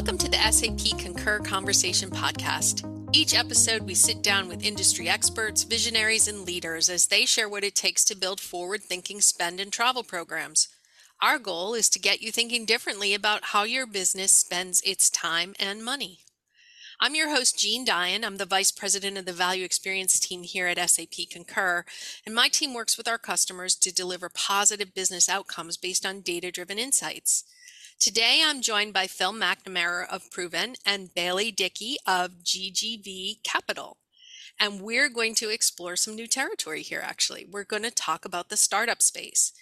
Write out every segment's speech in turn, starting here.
Welcome to the SAP Concur Conversation Podcast. Each episode, we sit down with industry experts, visionaries, and leaders as they share what it takes to build forward thinking spend and travel programs. Our goal is to get you thinking differently about how your business spends its time and money. I'm your host, Jean Dyan. I'm the Vice President of the Value Experience team here at SAP Concur, and my team works with our customers to deliver positive business outcomes based on data driven insights. Today, I'm joined by Phil McNamara of Proven and Bailey Dickey of GGV Capital. And we're going to explore some new territory here, actually. We're going to talk about the startup space.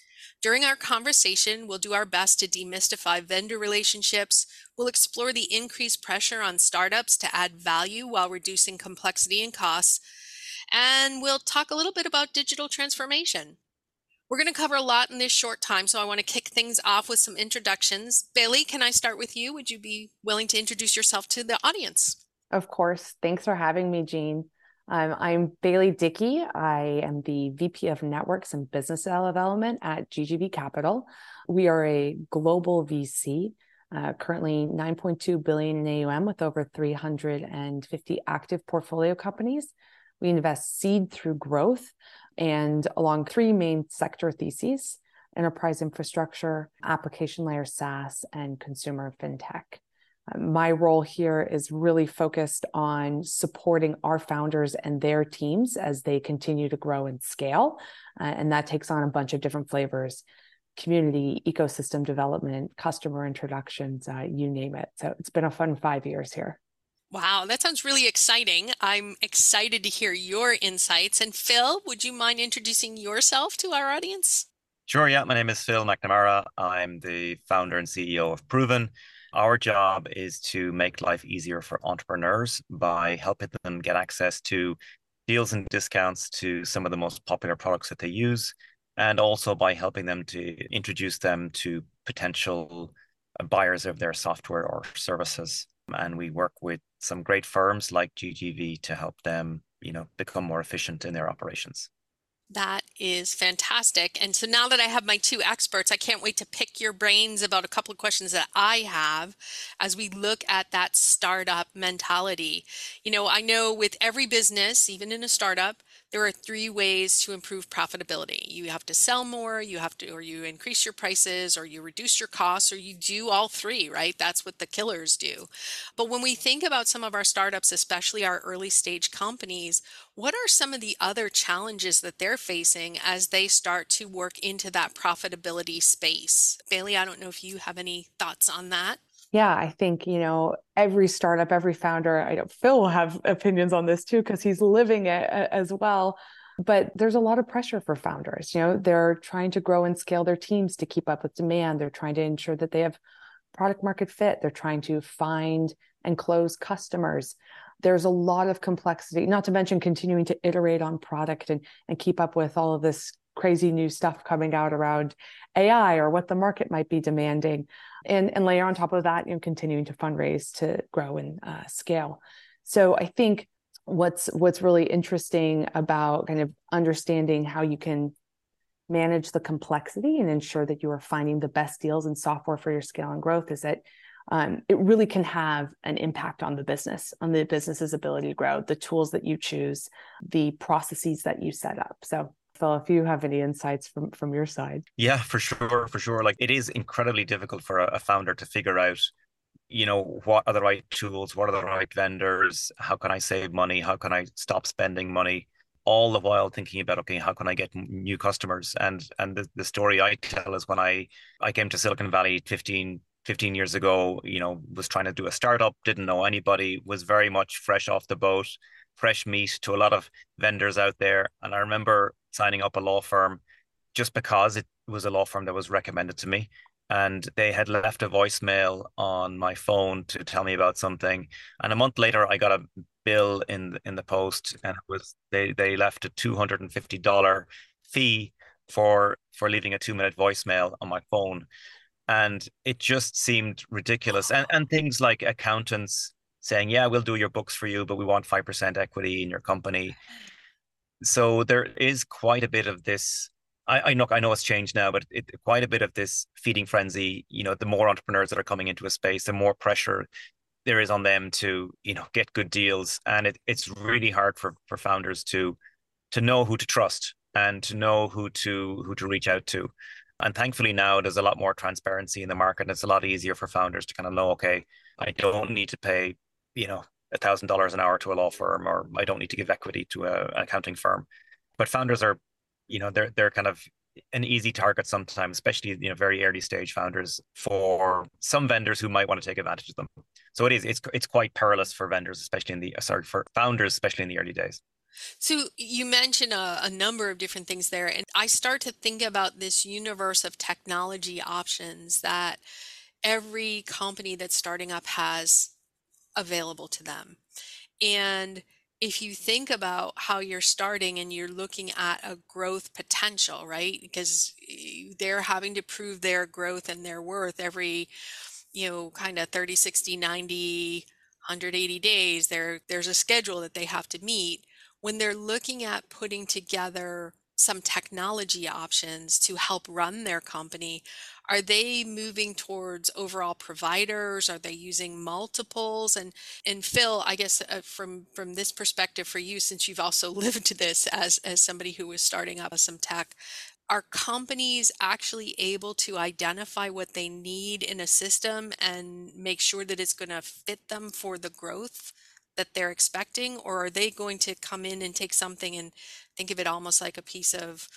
During our conversation, we'll do our best to demystify vendor relationships. We'll explore the increased pressure on startups to add value while reducing complexity and costs. And we'll talk a little bit about digital transformation. We're going to cover a lot in this short time, so I want to kick things off with some introductions. Bailey, can I start with you? Would you be willing to introduce yourself to the audience? Of course. Thanks for having me, Jean. Um, I'm Bailey Dickey. I am the VP of Networks and Business Development at GGV Capital. We are a global VC, uh, currently 9.2 billion in AUM with over 350 active portfolio companies. We invest seed through growth and along three main sector theses enterprise infrastructure, application layer SaaS, and consumer fintech. Uh, my role here is really focused on supporting our founders and their teams as they continue to grow and scale. Uh, and that takes on a bunch of different flavors community, ecosystem development, customer introductions, uh, you name it. So it's been a fun five years here. Wow, that sounds really exciting. I'm excited to hear your insights. And Phil, would you mind introducing yourself to our audience? Sure, yeah. My name is Phil McNamara. I'm the founder and CEO of Proven. Our job is to make life easier for entrepreneurs by helping them get access to deals and discounts to some of the most popular products that they use, and also by helping them to introduce them to potential buyers of their software or services and we work with some great firms like GGV to help them, you know, become more efficient in their operations. That is fantastic. And so now that I have my two experts, I can't wait to pick your brains about a couple of questions that I have as we look at that startup mentality. You know, I know with every business, even in a startup, there are three ways to improve profitability. You have to sell more, you have to, or you increase your prices, or you reduce your costs, or you do all three, right? That's what the killers do. But when we think about some of our startups, especially our early stage companies, what are some of the other challenges that they're facing as they start to work into that profitability space? Bailey, I don't know if you have any thoughts on that yeah, I think, you know, every startup, every founder, I know Phil will have opinions on this too, because he's living it as well. But there's a lot of pressure for founders. You know, they're trying to grow and scale their teams to keep up with demand. They're trying to ensure that they have product market fit. They're trying to find and close customers. There's a lot of complexity, not to mention continuing to iterate on product and, and keep up with all of this crazy new stuff coming out around AI or what the market might be demanding. And, and layer on top of that, you know, continuing to fundraise to grow and uh, scale. So I think what's what's really interesting about kind of understanding how you can manage the complexity and ensure that you are finding the best deals and software for your scale and growth is that um, it really can have an impact on the business, on the business's ability to grow, the tools that you choose, the processes that you set up. So Phil, if you have any insights from from your side. Yeah, for sure, for sure. Like it is incredibly difficult for a, a founder to figure out, you know, what are the right tools, what are the right vendors, how can I save money, how can I stop spending money, all the while thinking about okay, how can I get new customers? And and the, the story I tell is when I I came to Silicon Valley 15 15 years ago, you know, was trying to do a startup, didn't know anybody, was very much fresh off the boat, fresh meat to a lot of vendors out there. And I remember signing up a law firm just because it was a law firm that was recommended to me. And they had left a voicemail on my phone to tell me about something. And a month later, I got a bill in in the post, and it was they they left a two hundred and fifty dollar fee for for leaving a two minute voicemail on my phone, and it just seemed ridiculous. And and things like accountants saying, "Yeah, we'll do your books for you, but we want five percent equity in your company." So there is quite a bit of this I, I know I know it's changed now, but it, quite a bit of this feeding frenzy. You know, the more entrepreneurs that are coming into a space, the more pressure there is on them to you know get good deals, and it, it's really hard for for founders to to know who to trust and to know who to who to reach out to. And thankfully now there's a lot more transparency in the market, and it's a lot easier for founders to kind of know, okay, I don't need to pay you know a thousand dollars an hour to a law firm, or I don't need to give equity to a, an accounting firm. But founders are you know they're they're kind of an easy target sometimes, especially you know very early stage founders for some vendors who might want to take advantage of them. So it is it's it's quite perilous for vendors, especially in the uh, sorry for founders, especially in the early days. So you mentioned a, a, number of different things there, and I start to think about this universe of technology options that every company that's starting up has available to them. And if you think about how you're starting and you're looking at a growth potential, right? Because they're having to prove their growth and their worth every, you know, kind of 30, 60, 90, 180 days. There there's a schedule that they have to meet. When they're looking at putting together some technology options to help run their company, are they moving towards overall providers? Are they using multiples? And and Phil, I guess uh, from from this perspective for you, since you've also lived this as as somebody who was starting up some tech, are companies actually able to identify what they need in a system and make sure that it's going to fit them for the growth that they're expecting or are they going to come in and take something and think of it almost like a piece of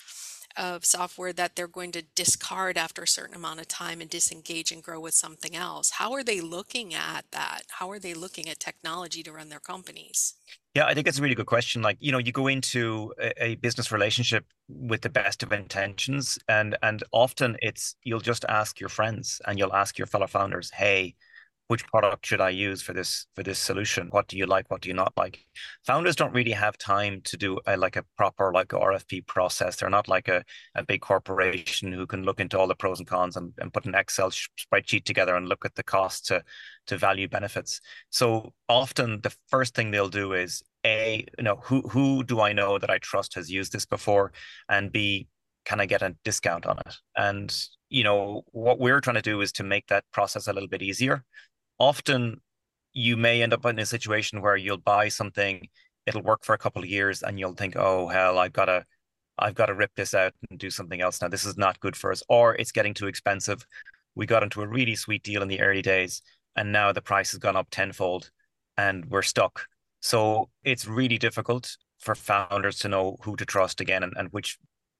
of software that they're going to discard after a certain amount of time and disengage and grow with something else. How are they looking at that? How are they looking at technology to run their companies? Yeah, I think it's a really good question. Like, you know, you go into a, a business relationship with the best of intentions and and often it's you'll just ask your friends and you'll ask your fellow founders, "Hey, which product should I use for this for this solution? What do you like? What do you not like? Founders don't really have time to do a, like a proper like RFP process. They're not like a, a big corporation who can look into all the pros and cons and, and put an Excel spreadsheet together and look at the cost to to value benefits. So often the first thing they'll do is a you know who who do I know that I trust has used this before, and b can I get a discount on it? And you know what we're trying to do is to make that process a little bit easier often you may end up in a situation where you'll buy something, it'll work for a couple of years, and you'll think, oh hell, I've got to I've got to rip this out and do something else now. This is not good for us, or it's getting too expensive. We got into a really sweet deal in the early days, and now the price has gone up tenfold, and we're stuck. So it's really difficult for founders to know who to trust again and, and which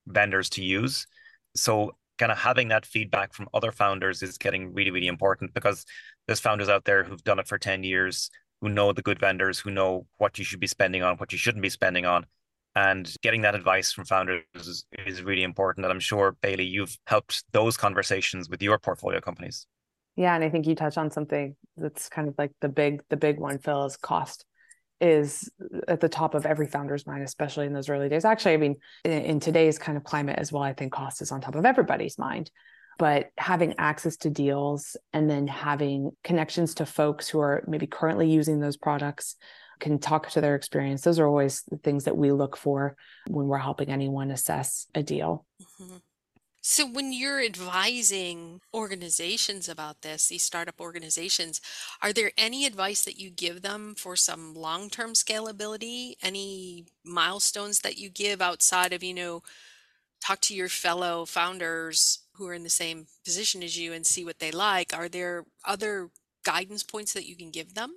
vendors to use. So kind of having that feedback from other founders is getting really, really important because there's founders out there who've done it for 10 years, who know the good vendors, who know what you should be spending on, what you shouldn't be spending on. And getting that advice from founders is, is really important. And I'm sure, Bailey, you've helped those conversations with your portfolio companies. Yeah. And I think you touch on something that's kind of like the big, the big one, Phil, is cost is at the top of every founder's mind, especially in those early days. Actually, I mean, in, in, today's kind of climate as well, I think cost is on top of everybody's mind. But having access to deals and then having connections to folks who are maybe currently using those products can talk to their experience. Those are always the things that we look for when we're helping anyone assess a deal. Mm-hmm. So, when you're advising organizations about this, these startup organizations, are there any advice that you give them for some long term scalability? Any milestones that you give outside of, you know, talk to your fellow founders who are in the same position as you and see what they like? Are there other guidance points that you can give them?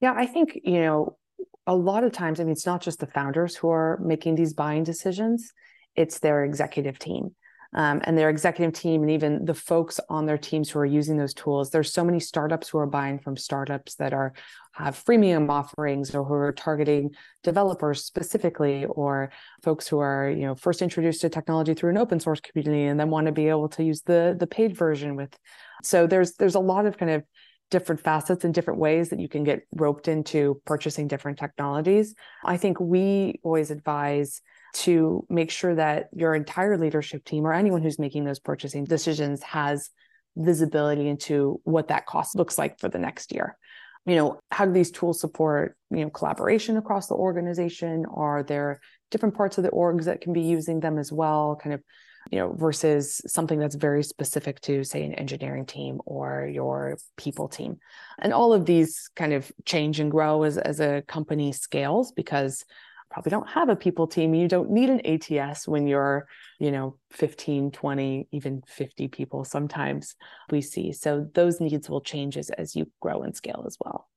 Yeah, I think, you know, a lot of times, I mean, it's not just the founders who are making these buying decisions, it's their executive team um, and their executive team and even the folks on their teams who are using those tools. There's so many startups who are buying from startups that are have freemium offerings or who are targeting developers specifically or folks who are you know first introduced to technology through an open source community and then want to be able to use the the paid version with. So there's there's a lot of kind of different facets and different ways that you can get roped into purchasing different technologies. I think we always advise to make sure that your entire leadership team or anyone who's making those purchasing decisions has visibility into what that cost looks like for the next year. You know how do these tools support you know collaboration across the organization? Are there different parts of the orgs that can be using them as well? Kind of you know, versus something that's very specific to, say, an engineering team or your people team. And all of these kind of change and grow as, as a company scales because probably don't have a people team. You don't need an ATS when you're, you know, 15, 20, even 50 people sometimes we see. So those needs will change as, as you grow and scale as well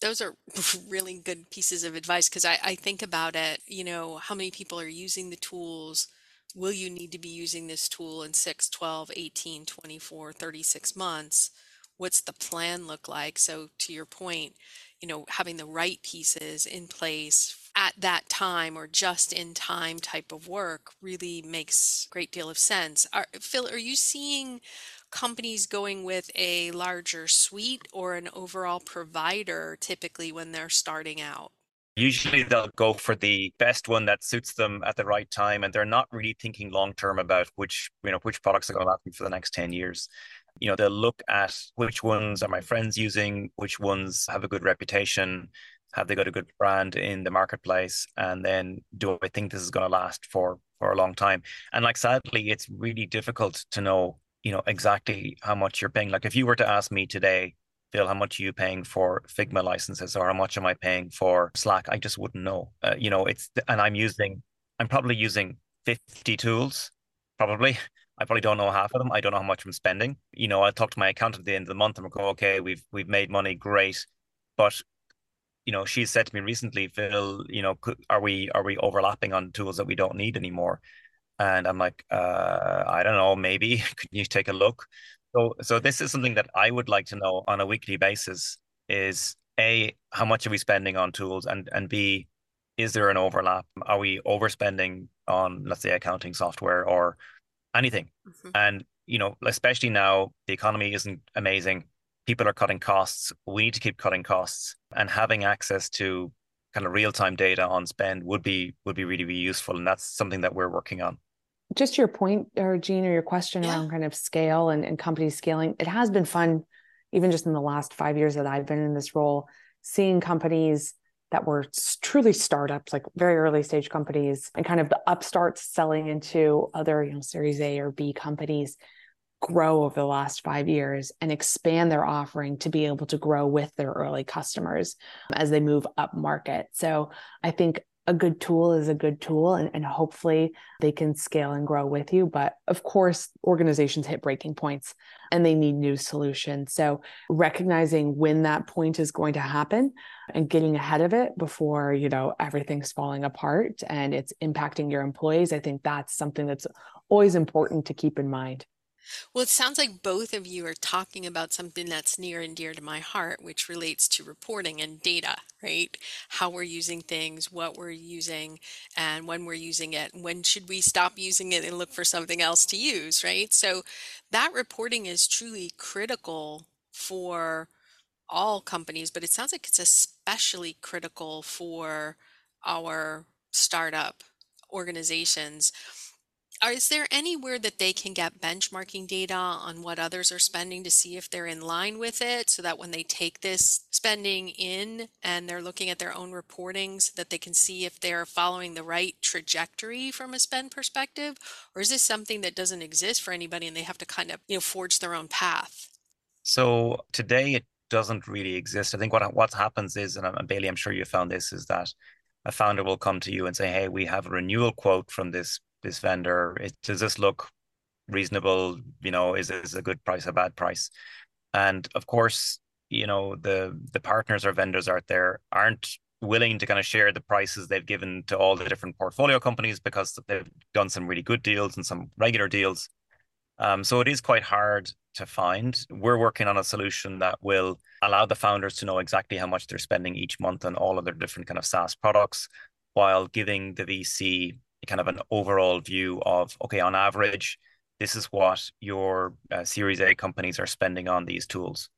those are really good pieces of advice because I, I think about it, you know, how many people are using the tools? Will you need to be using this tool in 6, 12, 18, 24, 36 months? What's the plan look like? So, to your point, you know, having the right pieces in place at that time or just in time type of work really makes a great deal of sense. Are, Phil, are you seeing companies going with a larger suite or an overall provider typically when they're starting out? Usually they'll go for the best one that suits them at the right time and they're not really thinking long term about which, you know, which products are going to last them for the next 10 years. You know, they'll look at which ones are my friends using, which ones have a good reputation, have they got a good brand in the marketplace, and then do I think this is going to last for for a long time? And like sadly, it's really difficult to know you know exactly how much you're paying. Like if you were to ask me today, Phil, how much are you paying for Figma licenses, or how much am I paying for Slack? I just wouldn't know. Uh, you know, it's and I'm using, I'm probably using 50 tools, probably. I probably don't know half of them. I don't know how much I'm spending. You know, I'll talk to my accountant at the end of the month and we'll go, okay, we've we've made money, great. But you know, she said to me recently, Phil, you know, are we are we overlapping on tools that we don't need anymore? And I'm like, uh, I don't know, maybe Could you take a look? So, so this is something that I would like to know on a weekly basis is A, how much are we spending on tools? And, and B, is there an overlap? Are we overspending on, let's say, accounting software or anything? Mm-hmm. And, you know, especially now, the economy isn't amazing. People are cutting costs. We need to keep cutting costs and having access to kind of real-time data on spend would be would be really, really useful. And that's something that we're working on just your point or Jean or your question yeah. around kind of scale and, and company scaling, it has been fun, even just in the last five years that I've been in this role, seeing companies that were truly startups, like very early stage companies, and kind of the upstarts selling into other, you know, Series A or B companies grow over the last five years and expand their offering to be able to grow with their early customers as they move up market. So I think a good tool is a good tool and, and hopefully they can scale and grow with you. But of course organizations hit breaking points and they need new solutions. So recognizing when that point is going to happen and getting ahead of it before you know everything's falling apart and it's impacting your employees i think that's something that's always important to keep in mind well, it sounds like both of you are talking about something that's near and dear to my heart, which relates to reporting and data, right? How we're using things, what we're using, and when we're using it. When should we stop using it and look for something else to use, right? So that reporting is truly critical for all companies, but it sounds like it's especially critical for our startup organizations. Is there anywhere that they can get benchmarking data on what others are spending to see if they're in line with it so that when they take this spending in and they're looking at their own reportings that they can see if they're following the right trajectory from a spend perspective? Or is this something that doesn't exist for anybody and they have to kind of you know forge their own path? So today it doesn't really exist. I think what what happens is and uh, bailey i'm sure you found this is that a founder will come to you and say hey we have a renewal quote from this this vendor? It, does this look reasonable? You know, is this a good price, a bad price? And of course, you know, the the partners or vendors out there aren't willing to kind of share the prices they've given to all the different portfolio companies because they've done some really good deals and some regular deals. Um, so it is quite hard to find. We're working on a solution that will allow the founders to know exactly how much they're spending each month on all of their different kind of SaaS products, while giving the VC kind of an overall view of okay, on average, this is what your uh, Series A companies are spending on these tools.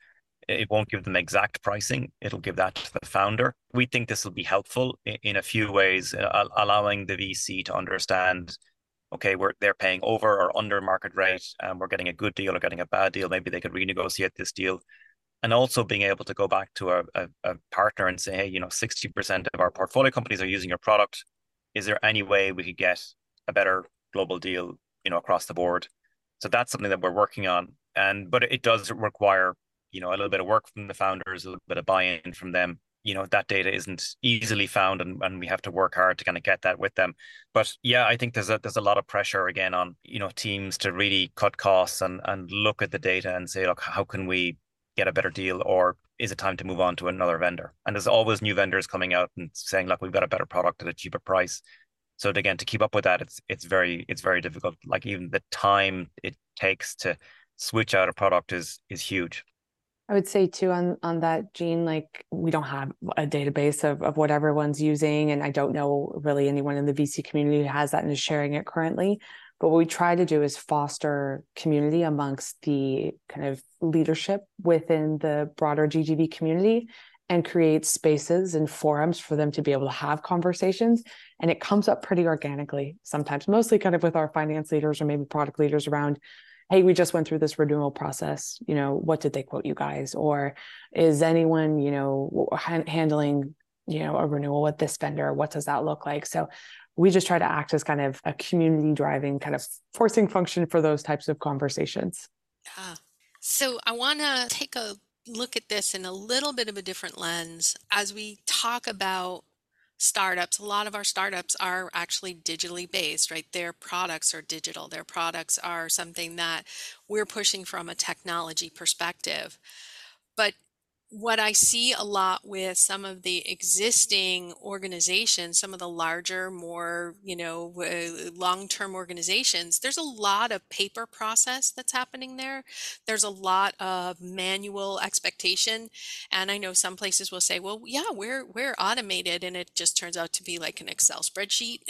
It won't give them exact pricing. It'll give that to the founder. We think this will be helpful in, in a few ways, uh, allowing the VC to understand, okay, we're they're paying over or under market rate, and we're getting a good deal or getting a bad deal. Maybe they could renegotiate this deal and also being able to go back to a, a, a, partner and say, hey, you know, 60% of our portfolio companies are using your product is there any way we could get a better global deal you know, across the board. So that's something that we're working on. And but it does require, you know, a little bit of work from the founders, a little bit of buy-in from them. You know, that data isn't easily found and, and we have to work hard to kind of get that with them. But yeah, I think there's a there's a lot of pressure again on, you know, teams to really cut costs and and look at the data and say, look, how can we get a better deal or is it time to move on to another vendor? And there's always new vendors coming out and saying, look, we've got a better product at a cheaper price. So again, to keep up with that, it's it's very it's very difficult. Like even the time it takes to switch out a product is is huge. I would say too on on that, Jean, like we don't have a database of, of what everyone's using. And I don't know really anyone in the VC community who has that and is sharing it currently. But what we try to do is foster community amongst the kind of leadership within the broader GGV community and create spaces and forums for them to be able to have conversations. And it comes up pretty organically sometimes, mostly kind of with our finance leaders or maybe product leaders around, hey, we just went through this renewal process. You know, what did they quote you guys? Or is anyone, you know, handling, you know, a renewal with this vendor? What does that look like? So we just try to act as kind of a community driving kind of forcing function for those types of conversations. Yeah. So I want to take a look at this in a little bit of a different lens as we talk about startups a lot of our startups are actually digitally based right their products are digital their products are something that we're pushing from a technology perspective but what I see a lot with some of the existing organizations, some of the larger, more, you know, long term organizations, there's a lot of paper process that's happening there. There's a lot of manual expectation. And I know some places will say, well, yeah, we're, we're automated. And it just turns out to be like an Excel spreadsheet.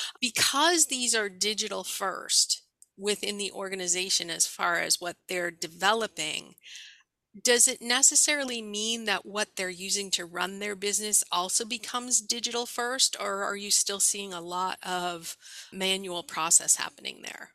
because these are digital first within the organization as far as what they're developing does it necessarily mean that what they're using to run their business also becomes digital first, or are you still seeing a lot of manual process happening there?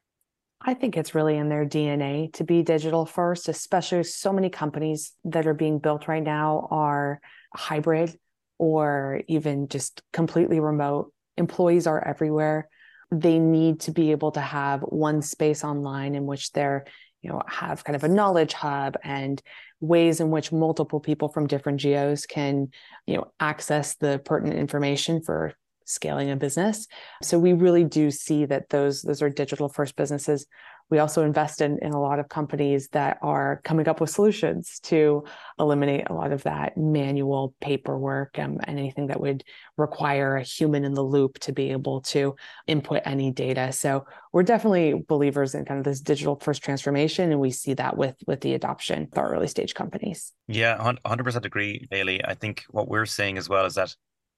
I think it's really in their DNA to be digital first, especially so many companies that are being built right now are hybrid or even just completely remote. Employees are everywhere. They need to be able to have one space online in which they're you know have kind of a knowledge hub and ways in which multiple people from different geos can you know access the pertinent information for scaling a business. So we really do see that those those are digital first businesses we also invest in, in a lot of companies that are coming up with solutions to eliminate a lot of that manual paperwork and anything that would require a human in the loop to be able to input any data. So we're definitely believers in kind of this digital first transformation, and we see that with with the adoption of our early stage companies. Yeah, 100% agree, Bailey. I think what we're saying as well is that,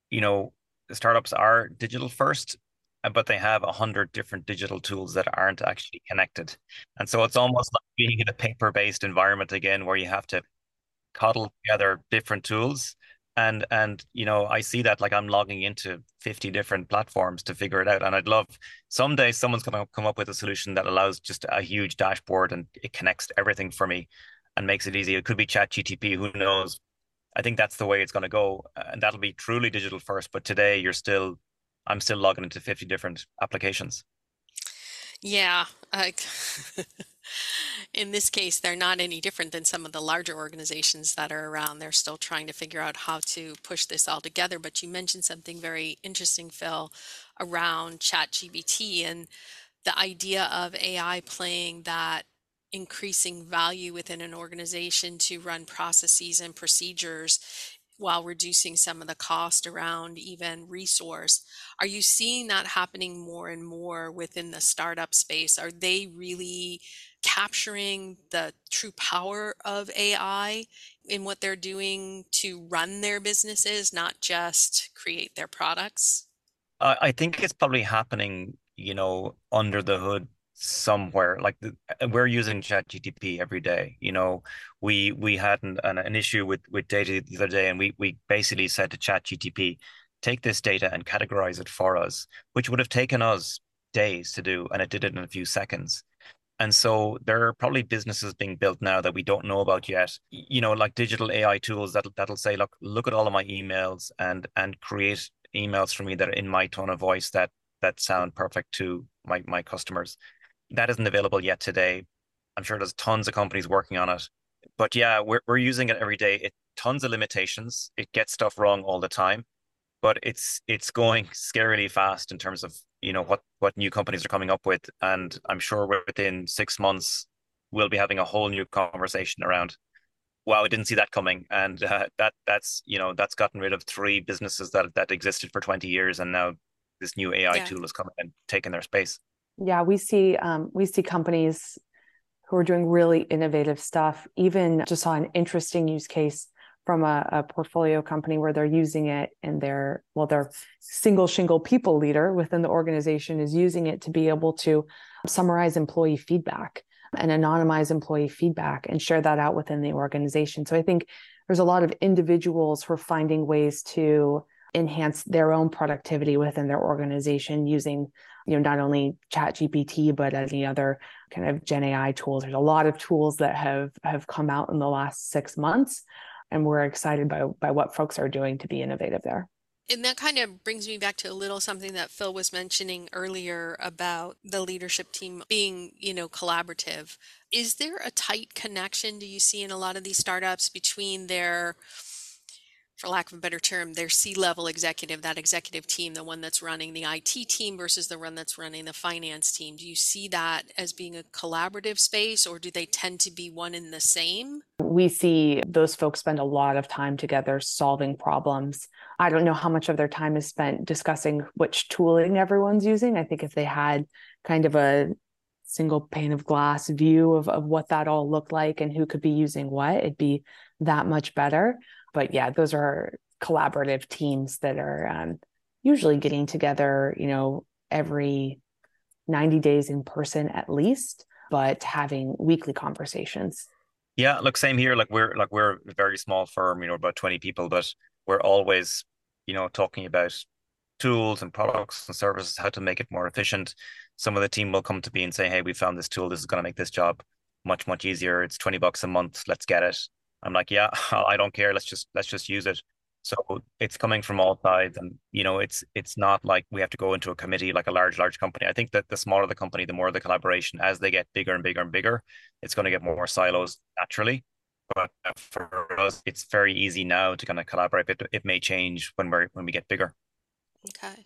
you know, startups are digital first Uh, but they have a hundred different digital tools that aren't actually connected. And so it's almost like being in a paper-based environment again, where you have to coddle together different tools. And and you know, I see that like I'm logging into 50 different platforms to figure it out. And I'd love someday someone's gonna come up with a solution that allows just a huge dashboard and it connects everything for me and makes it easy. It could be chat GTP, who knows? I think that's the way it's going to go. And that'll be truly digital first. But today you're still I'm still logging into 50 different applications. Yeah. In this case, they're not any different than some of the larger organizations that are around. They're still trying to figure out how to push this all together. But you mentioned something very interesting, Phil, around ChatGPT and the idea of AI playing that increasing value within an organization to run processes and procedures while reducing some of the cost around even resource. Are you seeing that happening more and more within the startup space? Are they really capturing the true power of AI in what they're doing to run their businesses, not just create their products? I think it's probably happening, you know, under the hood somewhere like the, uh, we're using chat gtp every day you know? We we had an, an, an, issue with with data the other day and we we basically said to chat gtp take this data and categorize it for us which would have taken us days to do and it did it in a few seconds. And so there are probably businesses being built now that we don't know about yet. You know like digital ai tools that that'll say look look at all of my emails and and create emails for me that are in my tone of voice that that sound perfect to my my customers. That isn't available yet today. I'm sure there's tons of companies working on it. But yeah, we're we're using it every day. It tons of limitations. It gets stuff wrong all the time, but it's it's going scarily fast in terms of you know what what new companies are coming up with, and I'm sure within six months we'll be having a whole new conversation around. Wow, I didn't see that coming, and uh, that that's you know that's gotten rid of three businesses that that existed for 20 years, and now this new AI yeah. tool is coming and taking their space. Yeah, we see um, we see companies who are doing really innovative stuff. Even just saw an interesting use case from a, a, portfolio company where they're using it and their well their single shingle people leader within the organization is using it to be able to summarize employee feedback and anonymize employee feedback and share that out within the organization so i think there's a lot of individuals who are finding ways to enhance their own productivity within their organization using you know not only chat gpt but any other kind of gen ai tools there's a lot of tools that have have come out in the last six months and we're excited by by what folks are doing to be innovative there and that kind of brings me back to a little something that Phil was mentioning earlier about the leadership team being, you know, collaborative. Is there a tight connection do you see in a lot of these startups between their for lack of a better term, their C level executive, that executive team, the one that's running the IT team versus the one that's running the finance team? Do you see that as being a collaborative space or do they tend to be one in the same? We see those folks spend a lot of time together solving problems. I don't know how much of their time is spent discussing which tooling everyone's using. I think if they had kind of a single pane of glass view of, of what that all looked like and who could be using what, it'd be that much better but yeah, those are collaborative teams that are um, usually getting together, you know, every 90 days in person at least, but having weekly conversations. Yeah, look, same here. Like we're like we're a very small firm, you know, about 20 people, but we're always, you know, talking about tools and products and services, how to make it more efficient. Some of the team will come to me and say, Hey, we found this tool, this is going to make this job much, much easier. It's 20 bucks a month, let's get it. I'm like, yeah, I don't care. Let's just let's just use it. So it's coming from all sides, and you know, it's it's not like we have to go into a committee like a large large company. I think that the smaller the company, the more the collaboration. As they get bigger and bigger and bigger, it's going to get more silos naturally. But for us, it's very easy now to kind of collaborate. It it may change when we're when we get bigger. Okay.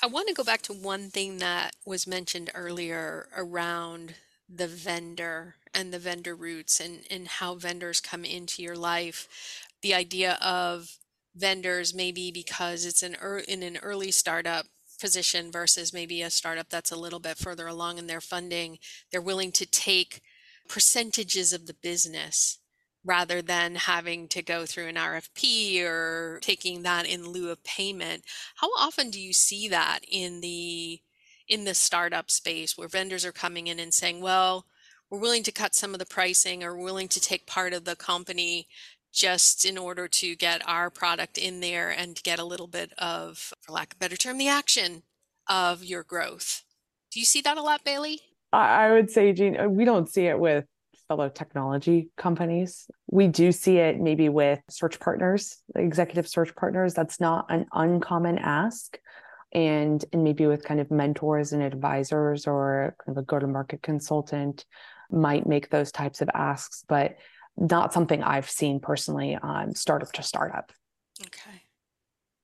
I want to go back to one thing that was mentioned earlier around the vendor and the vendor roots and, and how vendors come into your life. The idea of vendors maybe because it's an er, in an early startup position versus maybe a startup that's a little bit further along in their funding, they're willing to take percentages of the business rather than having to go through an RFP or taking that in lieu of payment. How often do you see that in the in the startup space where vendors are coming in and saying, well, we're willing to cut some of the pricing or willing to take part of the company just in order to get our product in there and get a little bit of, for lack of a better term, the action of your growth. Do you see that a lot, Bailey? I would say, Jean, uh, we don't see it with fellow technology companies. We do see it maybe with search partners, executive search partners. That's not an uncommon ask and and maybe with kind of mentors and advisors or kind of a go-to-market consultant might make those types of asks, but not something I've seen personally on startup to startup. Okay.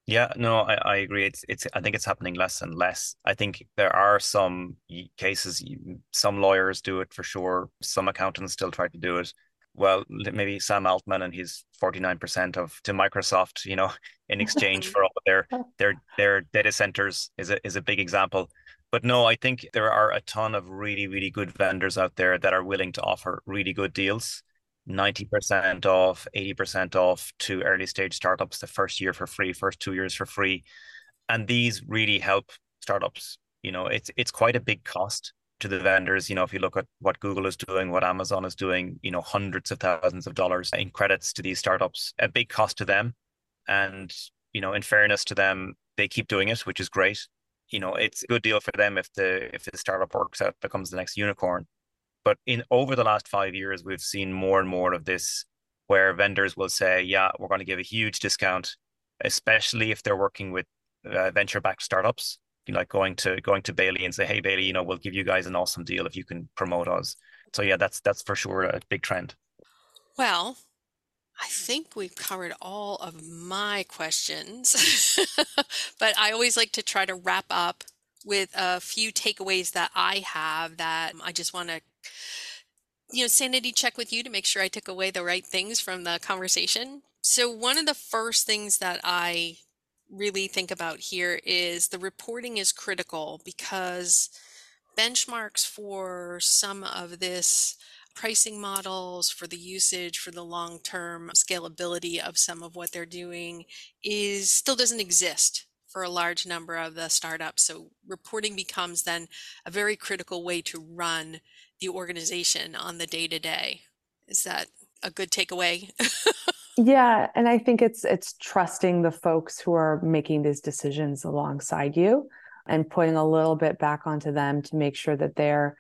Yeah, no, I, I agree. It's it's I think it's happening less and less. I think there are some cases, some lawyers do it for sure. Some accountants still try to do it well, maybe Sam Altman and his 49% of to Microsoft, you know, in exchange for all their their their data centers is a is a big example. But no, I think there are a ton of really, really good vendors out there that are willing to offer really good deals. 90% off, 80% off to early stage startups the first year for free, first two years for free. And these really help startups. You know, it's it's quite a big cost to the vendors. You know, if you look at what Google is doing, what Amazon is doing, you know, hundreds of thousands of dollars in credits to these startups, a big cost to them. And, you know, in fairness to them, they keep doing it, which is great. You know, it's a good deal for them if the if the startup works out, becomes the next unicorn. But in over the last five years, we've seen more and more of this where vendors will say, yeah, we're going to give a huge discount, especially if they're working with uh, venture backed startups You like going to going to Bailey and say, hey Bailey, you know, we'll give you guys an awesome deal if you can promote us. So yeah, that's that's for sure a big trend. Well, I hmm. think we've covered all of my questions, but I always like to try to wrap up with a few takeaways that I have that um, I just want to you know sanity check with you to make sure I took away the right things from the conversation. So one of the first things that I really think about here is the reporting is critical because benchmarks for some of this pricing models for the usage for the long term scalability of some of what they're doing is still doesn't exist for a large number of the startups. So reporting becomes then a very critical way to run the organization on the day to day is that a good takeaway? Yeah and i think it's it's trusting the folks who are making these decisions alongside you and putting a little bit back onto them to make sure that they're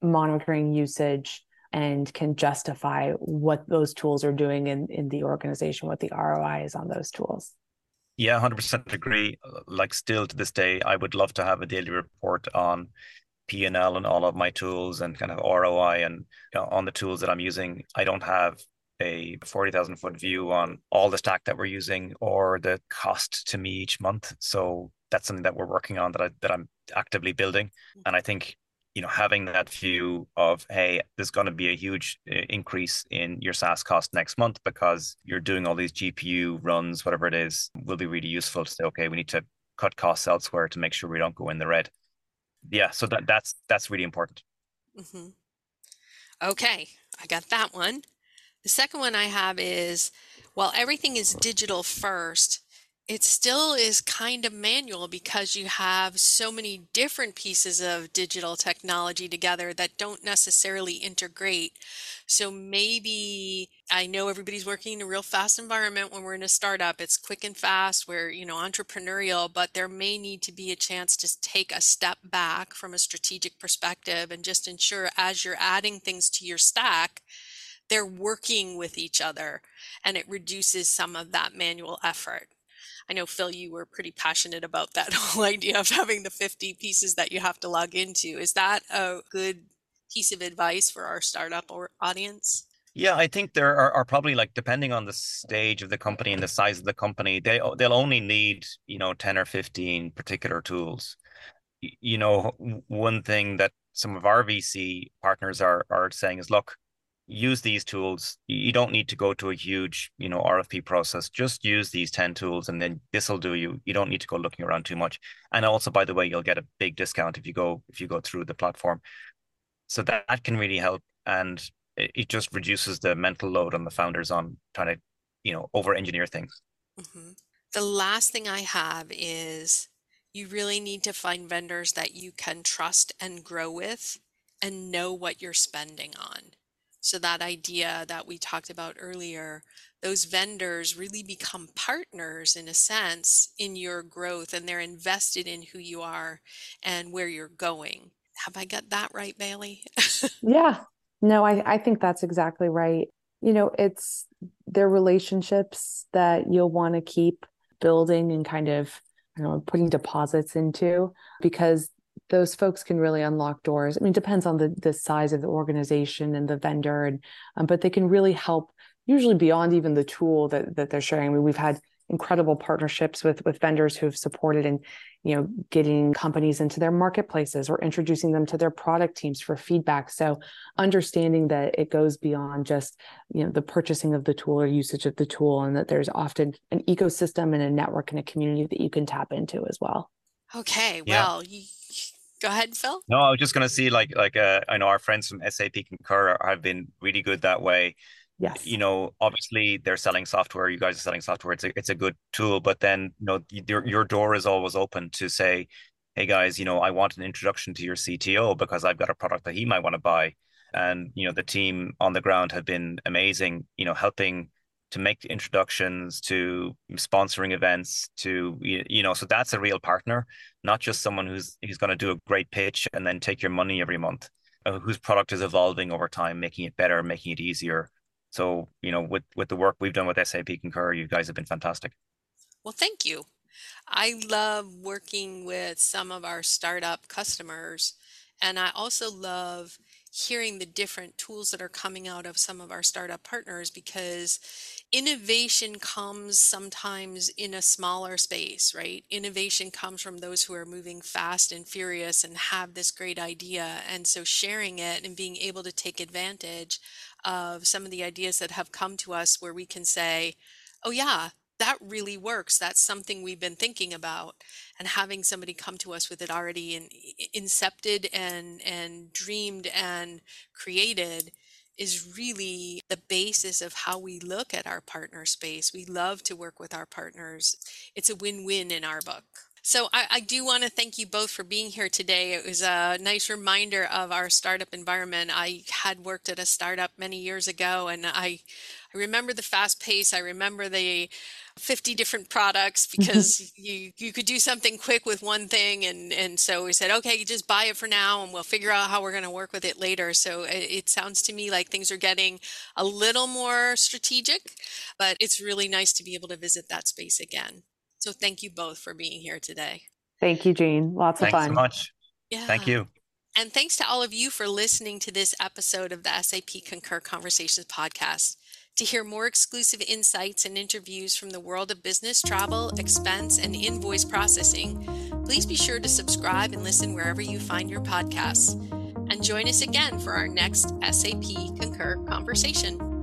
monitoring usage and can justify what those tools are doing in, in the organization, what the ROI is on those tools. Yeah, 100% agree. Like, still to this day, I would love to have a daily report on P&L and all of my tools and kind of ROI and you know, on the tools that I'm using. I don't have a 40,000 foot view on all the stack that we're using or the cost to me each month. So that's something that we're working on that I that I'm actively building. And I think you know having that view of hey there's going to be a huge uh, increase in your SaaS cost next month because you're doing all these GPU runs whatever it is will be really useful to say okay we need to cut costs elsewhere to make sure we don't go in the red. Yeah, so that that's that's really important. Mm-hmm. Okay, I got that one. The second one I have is while everything is digital first, it still is kind of manual because you have so many different pieces of digital technology together that don't necessarily integrate. So maybe I know everybody's working in a real fast environment when we're in a startup. It's quick and fast, we're, you know, entrepreneurial, but there may need to be a chance to take a step back from a strategic perspective and just ensure as you're adding things to your stack, they're working with each other and it reduces some of that manual effort. I know Phil, you were pretty passionate about that whole idea of having the 50 pieces that you have to log into. Is that a good piece of advice for our startup or audience? Yeah, I think there are, are, probably like depending on the stage of the company and the size of the company, they they'll only need you know ten or fifteen particular tools. You know, one thing that some of our VC partners are are saying is, look, use these tools. You don't need to go to a huge, you know, RFP process. Just use these 10 tools and then this will do you. You don't need to go looking around too much. And also, by the way, you'll get a big discount if you go if you go through the platform. So that, that can really help. And it, it just reduces the mental load on the founders on trying to, you know, over engineer things. Mm-hmm. The last thing I have is you really need to find vendors that you can trust and grow with and know what you're spending on so that idea that we talked about earlier, those vendors really become partners in a sense in your growth and they're invested in who you are and where you're going. Have I got that right, Bailey? yeah. No, I, I think that's exactly right. You know, it's their relationships that you'll want to keep building and kind of, I don't know, putting deposits into because those folks can really unlock doors. I mean, it depends on the the size of the organization and the vendor, and um, but they can really help. Usually beyond even the tool that that they're sharing. I mean, we've had incredible partnerships with with vendors who've supported and you know getting companies into their marketplaces or introducing them to their product teams for feedback so understanding that it goes beyond just you know the purchasing of the tool or usage of the tool and that there's often an ecosystem and a network and a community that you can tap into as well okay well yeah. you, Go ahead, Phil. No, I was just going to see like like uh, I know our friends from SAP Concur have been really good that way. Yes. You know, obviously they're selling software. You guys are selling software. It's a it's a good tool, but then you know your your door is always open to say, hey guys, you know, I want an introduction to your CTO because I've got a product that he might want to buy. And you know, the team on the ground have been amazing. You know, helping to make introductions to sponsoring events to you know so that's a real partner not just someone who's who's going to do a great pitch and then take your money every month uh, whose product is evolving over time making it better making it easier. So you know with with the work we've done with sap concur you guys have been fantastic. Well thank you. I love working with some of our startup customers, and I also love hearing the different tools that are coming out of some of our startup partners because innovation comes sometimes in a smaller space, right? Innovation comes from those who are moving fast and furious and have this great idea. And so sharing it and being able to take advantage of some of the ideas that have come to us where we can say, oh, yeah, that really works. That's something we've been thinking about. And having somebody come to us with it already in, incepted and, and dreamed and created is really the basis of how we look at our partner space. We love to work with our partners. It's a win win in our book. So I, I do want to thank you both for being here today. It was a nice reminder of our startup environment. I had worked at a startup many years ago and I I remember the fast pace. I remember the 50 different products mm-hmm. because you you could do something quick with one thing and and so we said okay just buy it for now and we'll figure out how we're going to work with it later. So it, it, sounds to me like things are getting a little more strategic but it's really nice to be able to visit that space again. So thank you both for being here today. Thank you Jean lots Thanks of fun. so much. Yeah. Thank you. And thanks to all of you for listening to this episode of the SAP Concur Conversations podcast. To hear more exclusive insights and interviews from the world of business travel, expense, and invoice processing, please be sure to subscribe and listen wherever you find your podcasts. And join us again for our next SAP Concur conversation.